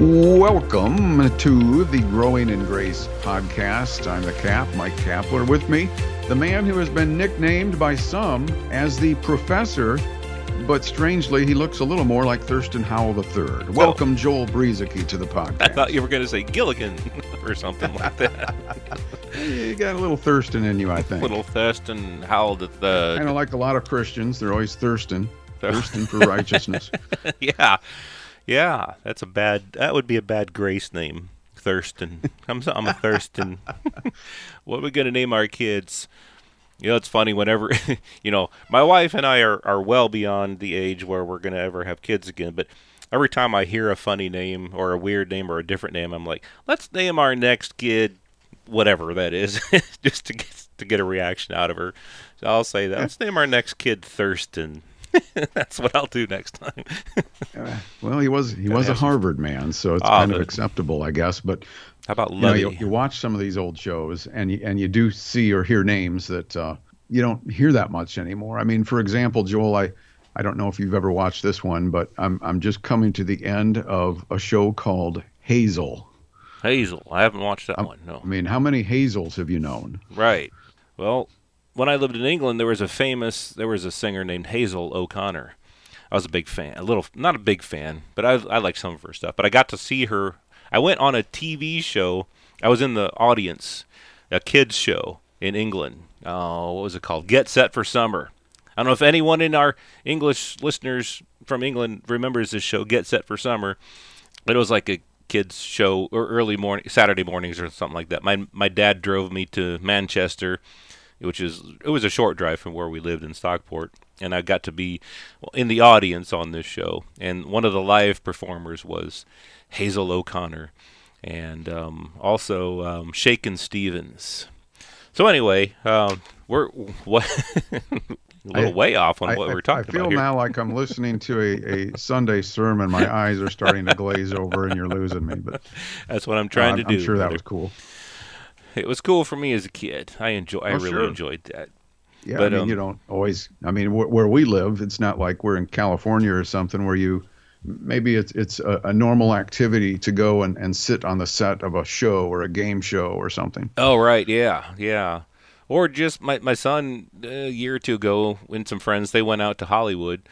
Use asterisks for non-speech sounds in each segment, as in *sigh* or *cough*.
Welcome to the Growing in Grace podcast. I'm the Cap, Mike Kapler. With me, the man who has been nicknamed by some as the Professor, but strangely, he looks a little more like Thurston Howell III. Oh. Welcome, Joel Brueseke, to the podcast. *laughs* I thought you were going to say Gilligan *laughs* or something like that. *laughs* you got a little Thurston in you, I think. A little Thurston Howell the third. Kind of like a lot of Christians, they're always Thurston. Thurston for righteousness. yeah. Yeah, that's a bad. That would be a bad grace name, Thurston. I'm I'm a Thurston. *laughs* what are we gonna name our kids? You know, it's funny whenever *laughs* you know my wife and I are are well beyond the age where we're gonna ever have kids again, but. Every time I hear a funny name or a weird name or a different name, I'm like, let's name our next kid whatever that is, *laughs* just to get to get a reaction out of her. So I'll say that. Let's name our next kid Thurston. *laughs* That's what I'll do next time. *laughs* uh, well, he was he was a Harvard man, so it's Oh, kind of acceptable, I guess. But How about you, know, you, you watch some of these old shows, and you, and you do see or hear names that uh, you don't hear that much anymore. I mean, for example, Joel, I I don't know if you've ever watched this one, but I'm I'm just coming to the end of a show called Hazel. Hazel. I haven't watched that one. No. I mean, how many Hazels have you known? Right. Well, when I lived in England, there was a famous, there was a singer named Hazel O'Connor. I was a big fan, a little, not a big fan, but I, I liked some of her stuff. But I got to see her. I went on a TV show. I was in the audience, a kids show in England. Oh, what was it called? Get Set for Summer. I don't know if anyone in our English listeners from England remembers this show, Get Set for Summer. But it was like a kids show or early morning Saturday mornings or something like that. My my dad drove me to Manchester, which is it was a short drive from where we lived in Stockport, and I got to be in the audience on this show. And one of the live performers was Hazel O'Connor, and um, also um, Shakin Stevens. So anyway, um, we're what *laughs* a little I- way off on I, what I- we're talking about. I feel about now like I'm listening to a, a Sunday sermon. My eyes are starting to glaze over, and you're losing me. But *laughs* That's what I'm trying uh, to I'm do. sure that was cool. It was cool for me as a kid. I enjoy. I Oh, really sure. enjoyed that. Yeah, But, I mean, um, you don't always. I mean, wh- where we live, it's not like we're in California or something where you maybe it's it's a, a normal activity to go and, and sit on the set of a show or a game show or something. Oh right, yeah, yeah. Or just my my son uh, a year or two ago, when some friends they went out to Hollywood.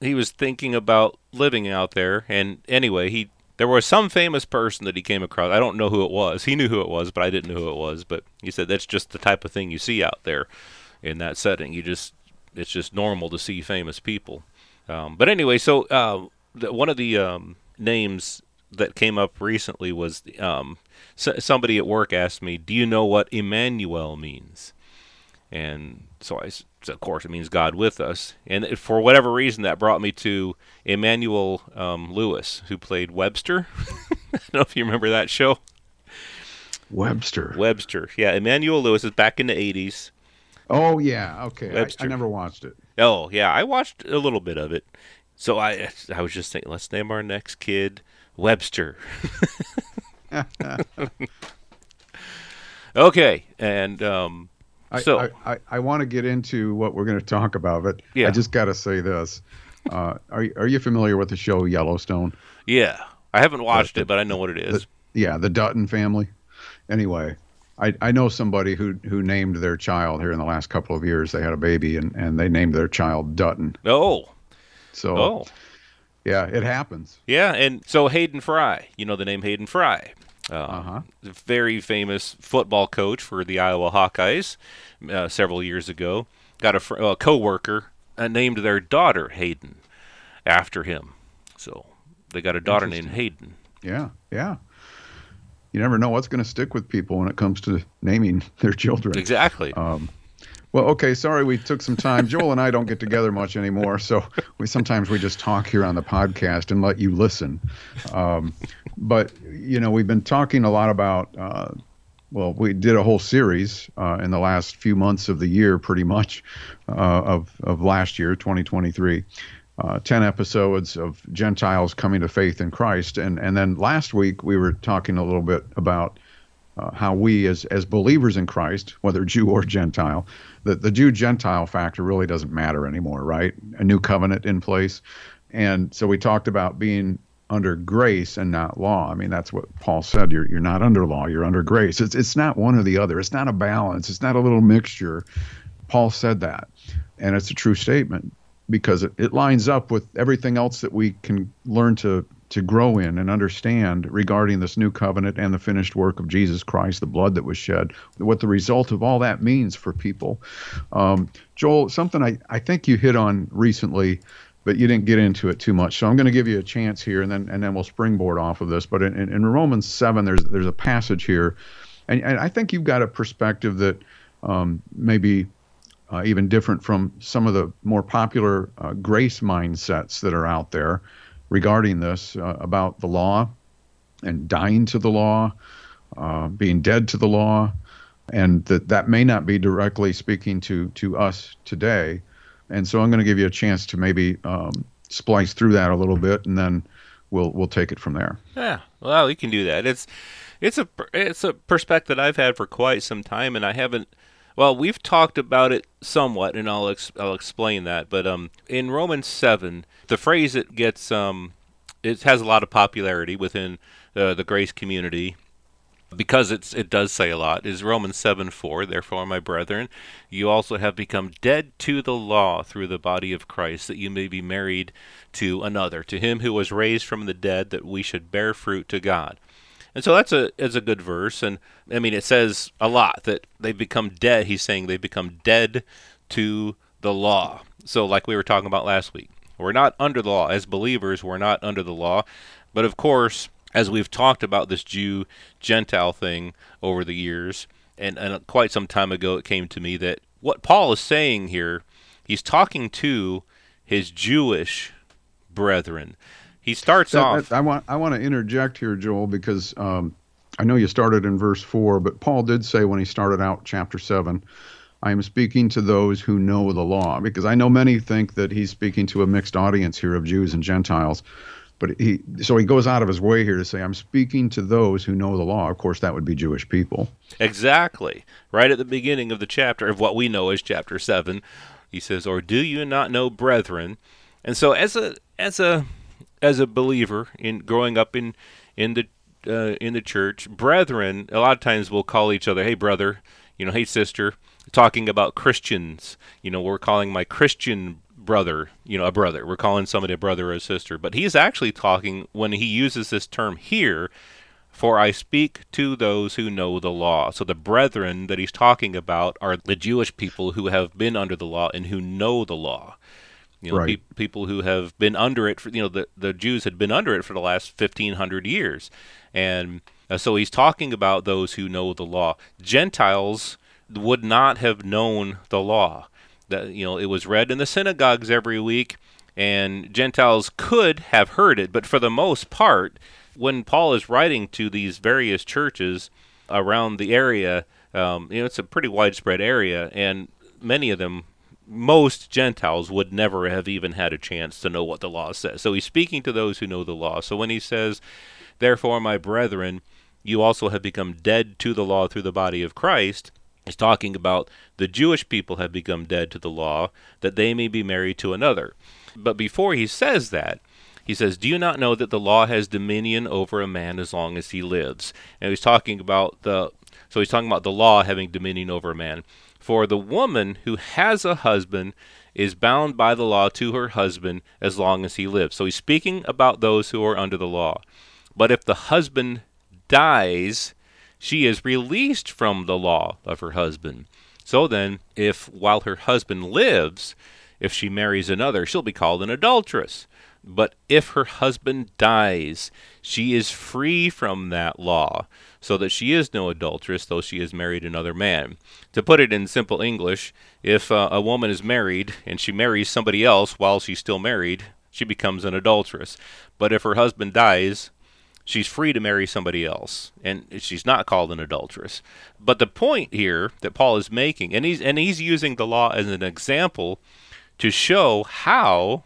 He was thinking about living out there, and anyway, he there was some famous person that he came across. I don't know who it was. He knew who it was, but I didn't know who it was. But he said that's just the type of thing you see out there in that setting. You just it's just normal to see famous people. Um, but anyway, so uh, one of the um, names that came up recently was um, s- somebody at work asked me, "Do you know what Emmanuel means?" And so I s- said, "Of course, it means God with us." And for whatever reason, that brought me to Emmanuel um, Lewis, who played Webster. *laughs* I don't know if you remember that show. Webster. Webster, yeah, Emmanuel Lewis is back in the '80s. Oh yeah, okay. I, I never watched it. Oh yeah, I watched a little bit of it. So I I was just thinking, let's name our next kid Webster. *laughs* *laughs* okay, and um, I, so I, I, I want to get into what we're going to talk about, but Yeah. I just got to say this. Uh, are you- are you familiar with the show Yellowstone? yeah, I haven't watched the- it, but I know what it is. Yeah, the Dutton family. Anyway, I, I know somebody who who named their child here in the last couple of years. They had a baby and, and they named their child Dutton. oh, So oh, yeah, it happens. yeah, and so Hayden Fry, you know the name Hayden Fry. Um, Uh-huh. Very famous football coach for the Iowa Hawkeyes uh, several years ago. Got a, fr- a co-worker uh, named their daughter Hayden after him. So they got a daughter named Hayden. Yeah, yeah. You never know what's going to stick with people when it comes to naming *laughs* their children. Exactly. Um, well, okay. Sorry, we took some time. Joel and I don't get together much anymore, so we sometimes we just talk here on the podcast and let you listen. Um, but you know, we've been talking a lot about uh, well, we did a whole series uh, in the last few months of the year, pretty much, uh, of, of last year, 2023. Uh, 10 episodes of Gentiles coming to faith in Christ. And, and then last week, we were talking a little bit about uh, how we, as, as believers in Christ, whether Jew or Gentile, the, the Jew Gentile factor really doesn't matter anymore, right? A new covenant in place. And so we talked about being under grace and not law. I mean, that's what Paul said. You're you're not under law. You're under grace. It's it's not one or the other. It's not a balance. It's not a little mixture. Paul said that, and it's a true statement because it, it lines up with everything else that we can learn to to grow in and understand regarding this new covenant and the finished work of Jesus Christ, the blood that was shed, what the result of all that means for people. Um, Joel, something I, I think you hit on recently but you didn't get into it too much. So I'm going to give you a chance here, and then and then we'll springboard off of this. But in, in Romans seven, there's there's a passage here, and, and I think you've got a perspective that um, maybe uh, even different from some of the more popular uh, grace mindsets that are out there regarding this uh, about the law and dying to the law, uh, being dead to the law, and that that may not be directly speaking to to us today. And so I'm going to give you a chance to maybe um, splice through that a little bit, and then we'll we'll take it from there. Yeah, well, you can do that. It's it's a it's a perspective I've had for quite some time, and I haven't. Well, we've talked about it somewhat, and I'll ex- I'll explain that. But um, in Romans seven, the phrase it gets um, it has a lot of popularity within uh, the grace community because it's it does say a lot is Romans 7 4 therefore my brethren you also have become dead to the law through the body of Christ that you may be married to another to him who was raised from the dead that we should bear fruit to God and so that's a is a good verse. And I mean it says a lot that they've become dead he's saying they've become dead to the law. So like we were talking about last week we're not under the law. As believers we're not under the law. But of course as we've talked about this Jew Gentile thing over the years, and, and quite some time ago it came to me that what Paul is saying here, he's talking to his Jewish brethren. He starts that, off. That, I want I want to interject here, Joel, because um, I know you started in verse four, but Paul did say when he started out chapter seven, I am speaking to those who know the law, because I know many think that he's speaking to a mixed audience here of Jews and Gentiles. But he so he goes out of his way here to say, "I'm speaking to those who know the law." Of course, that would be Jewish people. Exactly. Right at the beginning of the chapter of what we know as chapter seven, he says, "Or do you not know, brethren?" And so, as a as a as a believer in growing up in in the uh, in the church, brethren, a lot of times we'll call each other, "Hey, brother," you know, "Hey, sister." Talking about Christians, you know, we're calling my Christian brother, you know, a brother. We're calling somebody a brother or a sister. But he's actually talking, when he uses this term here, for I speak to those who know the law. So the brethren that he's talking about are the Jewish people who have been under the law and who know the law. You know, right. pe- people who have been under it for, you know, the, the Jews had been under it for the last 1500 years. And uh, so he's talking about those who know the law. Gentiles would not have known the law that you know it was read in the synagogues every week and Gentiles could have heard it, but for the most part, when Paul is writing to these various churches around the area, um, you know, it's a pretty widespread area, and many of them, most Gentiles would never have even had a chance to know what the law says. So he's speaking to those who know the law. So when he says, Therefore, my brethren, you also have become dead to the law through the body of Christ, He's talking about the Jewish people have become dead to the law, that they may be married to another. But before he says that, he says, Do you not know that the law has dominion over a man as long as he lives? And he's talking about the so he's talking about the law having dominion over a man. For the woman who has a husband is bound by the law to her husband as long as he lives. So he's speaking about those who are under the law. But if the husband dies, she is released from the law of her husband. So then, if while her husband lives, if she marries another, she'll be called an adulteress. But if her husband dies, she is free from that law, so that she is no adulteress, though she has married another man. To put it in simple English, if uh, a woman is married and she marries somebody else while she's still married, she becomes an adulteress. But if her husband dies, she's free to marry somebody else, and she's not called an adulteress. But the point here that Paul is making, and he's and he's using the law as an example to show how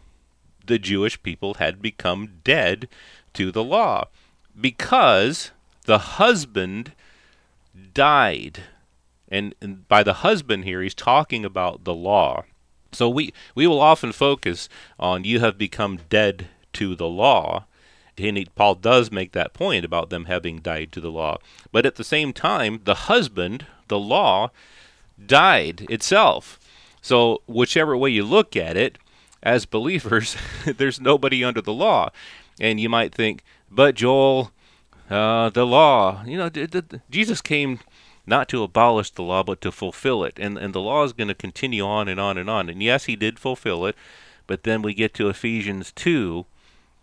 the Jewish people had become dead to the law because the husband died. And, and, by the husband here, he's talking about the law. So we, we will often focus on you have become dead to the law. And Paul does make that point about them having died to the law. But at the same time, the husband, the law, died itself. So, whichever way you look at it, as believers, *laughs* there's nobody under the law. And you might think, but Joel, uh, the law, you know, Jesus came not to abolish the law, but to fulfill it. And, and the law is going to continue on and on and on. And yes, he did fulfill it. But then we get to Ephesians 2,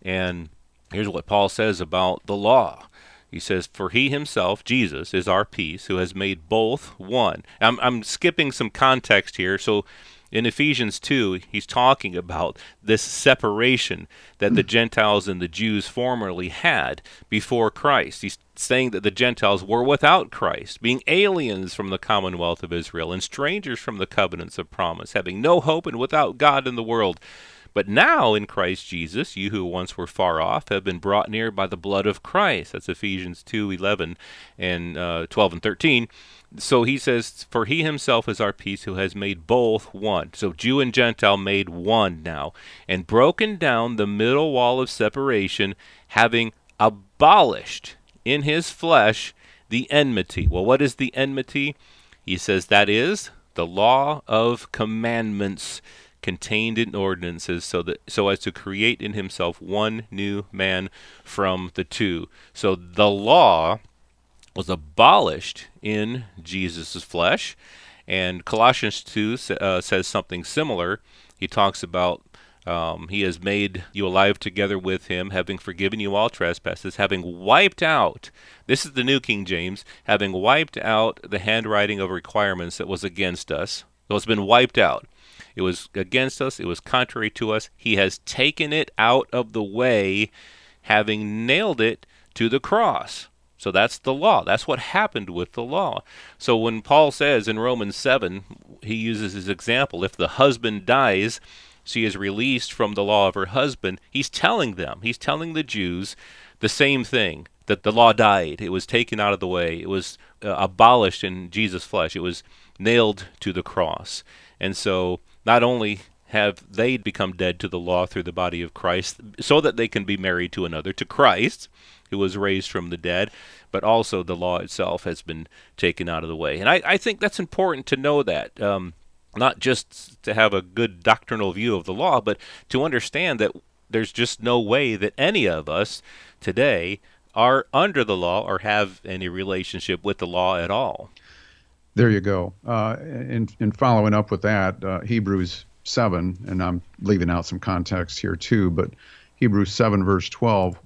and here's what Paul says about the law. He says, For he himself, Jesus, is our peace, who has made both one. I'm, I'm skipping some context here, so in Ephesians 2, he's talking about this separation that the hmm. Gentiles and the Jews formerly had before Christ. He's saying that the Gentiles were without Christ, being aliens from the commonwealth of Israel and strangers from the covenants of promise, having no hope and without God in the world. But now in Christ Jesus, you who once were far off have been brought near by the blood of Christ. That's Ephesians 2 11 and uh, 12 and 13 so he says, For he himself is our peace, who has made both one. So Jew and Gentile made one now, and broken down the middle wall of separation, having abolished in his flesh the enmity. Well, what is the enmity? He says that is the law of commandments contained in ordinances so that so as to create in himself one new man from the two. So the law was abolished in Jesus' flesh. And Colossians 2 uh, says something similar. He talks about um, he has made you alive together with him, having forgiven you all trespasses, having wiped out, this is the New King James, having wiped out the handwriting of requirements that was against us. So it's been wiped out. It was against us, it was contrary to us. He has taken it out of the way, having nailed it to the cross. So that's the law. That's what happened with the law. So when Paul says in Romans 7, he uses his example if the husband dies, she is released from the law of her husband. He's telling them, he's telling the Jews the same thing that the law died. It was taken out of the way. It was uh, abolished in Jesus' flesh. It was nailed to the cross. And so not only have they become dead to the law through the body of Christ so that they can be married to another, to Christ, who was raised from the dead, but also the law itself has been taken out of the way. And I, I think that's important to know that. Um, not just to have a good doctrinal view of the law, but to understand that there's just no way that any of us today are under the law or have any relationship with the law at all. There you go. Uh, in, in following up with that, uh, Hebrews 7, and I'm leaving out some context here too, but Hebrews 7, verse 12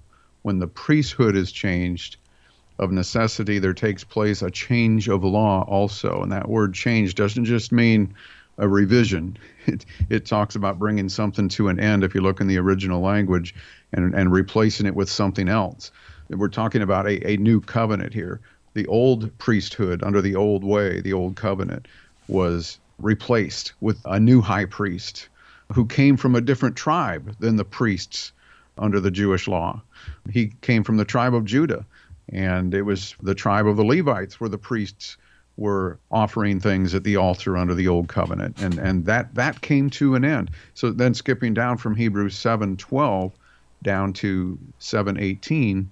when the priesthood is changed, of necessity there takes place a change of law also. And that word change doesn't just mean a revision. *laughs* It, it talks about bringing something to an end, if you look in the original language, and, and replacing it with something else. We're talking about a, a new covenant here. The old priesthood under the old way, the old covenant, was replaced with a new high priest who came from a different tribe than the priests under the Jewish law. He came from the tribe of Judah, and it was the tribe of the Levites where the priests were offering things at the altar under the old covenant and and that that came to an end so then skipping down from Hebrews 7:12 down to 7:18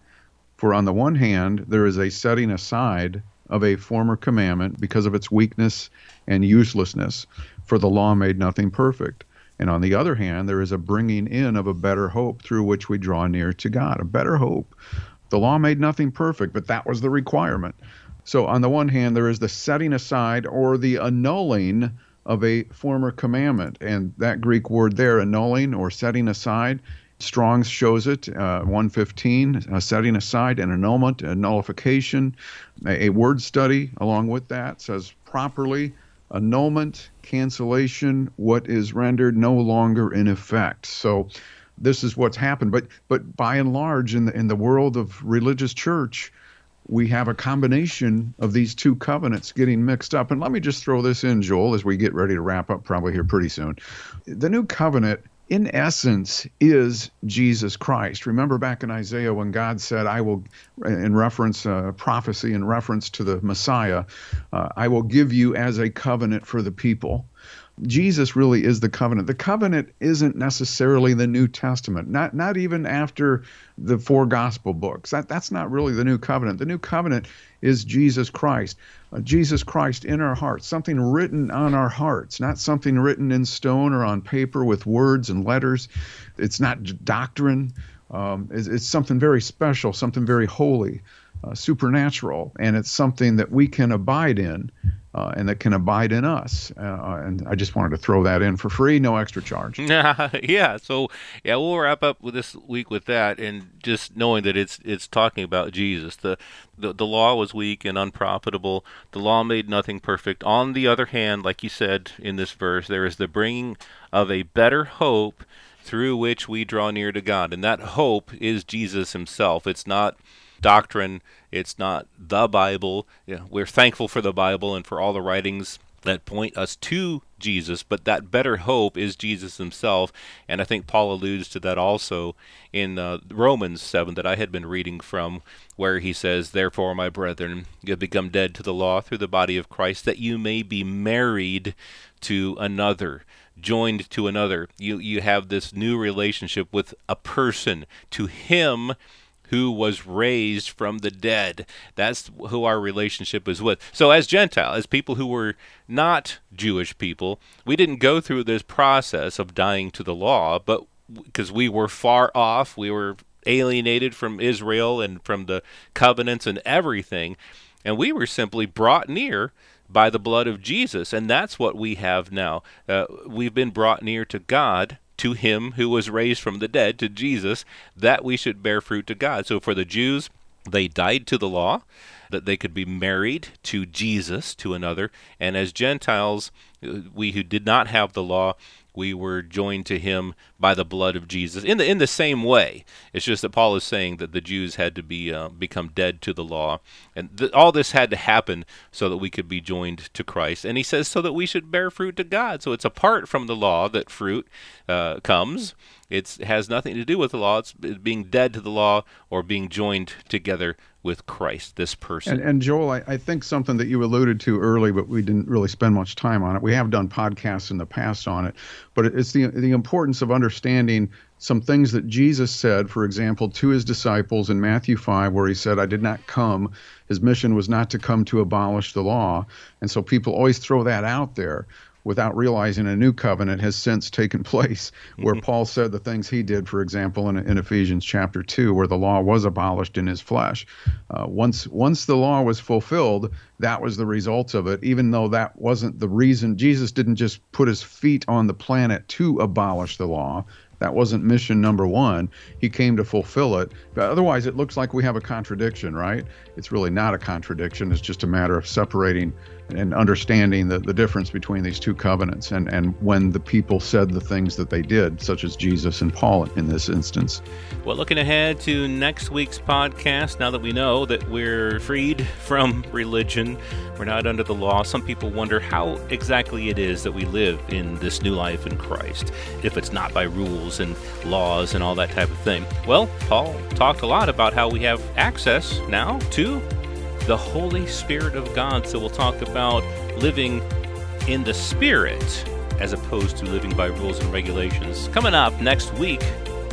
for on the one hand there is a setting aside of a former commandment because of its weakness and uselessness for the law made nothing perfect and on the other hand, there is a bringing in of a better hope through which we draw near to God, a better hope. The law made nothing perfect, but that was the requirement. So, on the one hand, there is the setting aside or the annulling of a former commandment. And that Greek word there, annulling or setting aside, Strong's shows it, uh, 115, uh, setting aside an annulment, a nullification. A, a word study along with that says properly annulment, cancellation, what is rendered no longer in effect. So this is what's happened. But but by and large, in the in the world of religious church, we have a combination of these two covenants getting mixed up. And let me just throw this in, Joel, as we get ready to wrap up probably here pretty soon. The new covenant in essence is Jesus Christ. Remember back in Isaiah when God said, I will, in reference, uh, prophecy in reference to the Messiah, uh, I will give you as a covenant for the people. Jesus really is the covenant. The covenant isn't necessarily the New Testament, not not even after the four gospel books. That that's not really the new covenant. The new covenant is Jesus Christ. Uh, Jesus Christ in our hearts, something written on our hearts, not something written in stone or on paper with words and letters. It's not doctrine. Um, it's, it's something very special, something very holy, uh, supernatural, and it's something that we can abide in uh, and that can abide in us. Uh, and I just wanted to throw that in for free, no extra charge. *laughs* yeah. So yeah, we'll wrap up with this week with that, and just knowing that it's it's talking about Jesus. The, the the law was weak and unprofitable. The law made nothing perfect. On the other hand, like you said in this verse, there is the bringing of a better hope through which we draw near to God, and that hope is Jesus Himself. It's not doctrine. It's not the Bible. We're thankful for the Bible and for all the writings that point us to Jesus, but that better hope is Jesus himself. And I think Paul alludes to that also in uh, Romans 7 that I had been reading from, where he says, Therefore, my brethren, you have become dead to the law through the body of Christ, that you may be married to another joined to another. You you have this new relationship with a person. To him who was raised from the dead. That's who our relationship is with. So, as Gentile, as people who were not Jewish people, we didn't go through this process of dying to the law, but because we were far off, we were alienated from Israel and from the covenants and everything, and we were simply brought near by the blood of Jesus, and that's what we have now. Uh, we've been brought near to God to him who was raised from the dead, to Jesus, that we should bear fruit to God. So for the Jews, they died to the law, that they could be married to Jesus, to another. And as Gentiles, uh, we who did not have the law, we were joined to him by the blood of Jesus. In the in the same way, it's just that Paul is saying that the Jews had to be uh, become dead to the law, and th- all this had to happen so that we could be joined to Christ. And he says so that we should bear fruit to God. So it's apart from the law that fruit uh, comes. It has nothing to do with the law. It's being dead to the law or being joined together with Christ, this person. And, and Joel, I, I, think something that you alluded to early, but we didn't really spend much time on it. We have done podcasts in the past on it, but it's the the importance of understanding some things that Jesus said, for example, to his disciples in Matthew 5, where he said, I did not come. His mission was not to come to abolish the law. And so people always throw that out there without realizing a new covenant has since taken *laughs* place, where mm-hmm. Paul said the things he did, for example, in, in, Ephesians chapter 2, where the law was abolished in his flesh. Uh, once, once the law was fulfilled, that was the result of it, even though that wasn't the reason. Jesus didn't just put his feet on the planet to abolish the law. That wasn't mission number one. He came to fulfill it. But otherwise, it looks like we have a contradiction, right? It's really not a contradiction. It's just a matter of separating and understanding the, the difference between these two covenants and, and when the people said the things that they did, such as Jesus and Paul in this instance. Well, looking ahead to next week's podcast, now that we know that we're freed from religion, we're not under the law, some people wonder how exactly it is that we live in this new life in Christ, if it's not by rules and laws and all that type of thing. Well, Paul talked a lot about how we have access now to the Holy Spirit of God. So we'll talk about living in the Spirit as opposed to living by rules and regulations. Coming up next week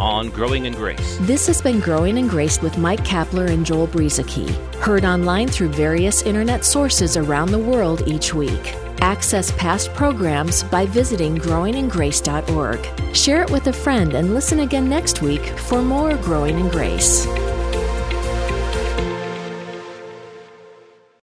on Growing in Grace. This has been Growing in Grace with Mike Kapler and Joel Brueseke, heard online through various internet sources around the world each week. Access past programs by visiting growingingrace.org. Share it with a friend and listen again next week for more Growing in Grace.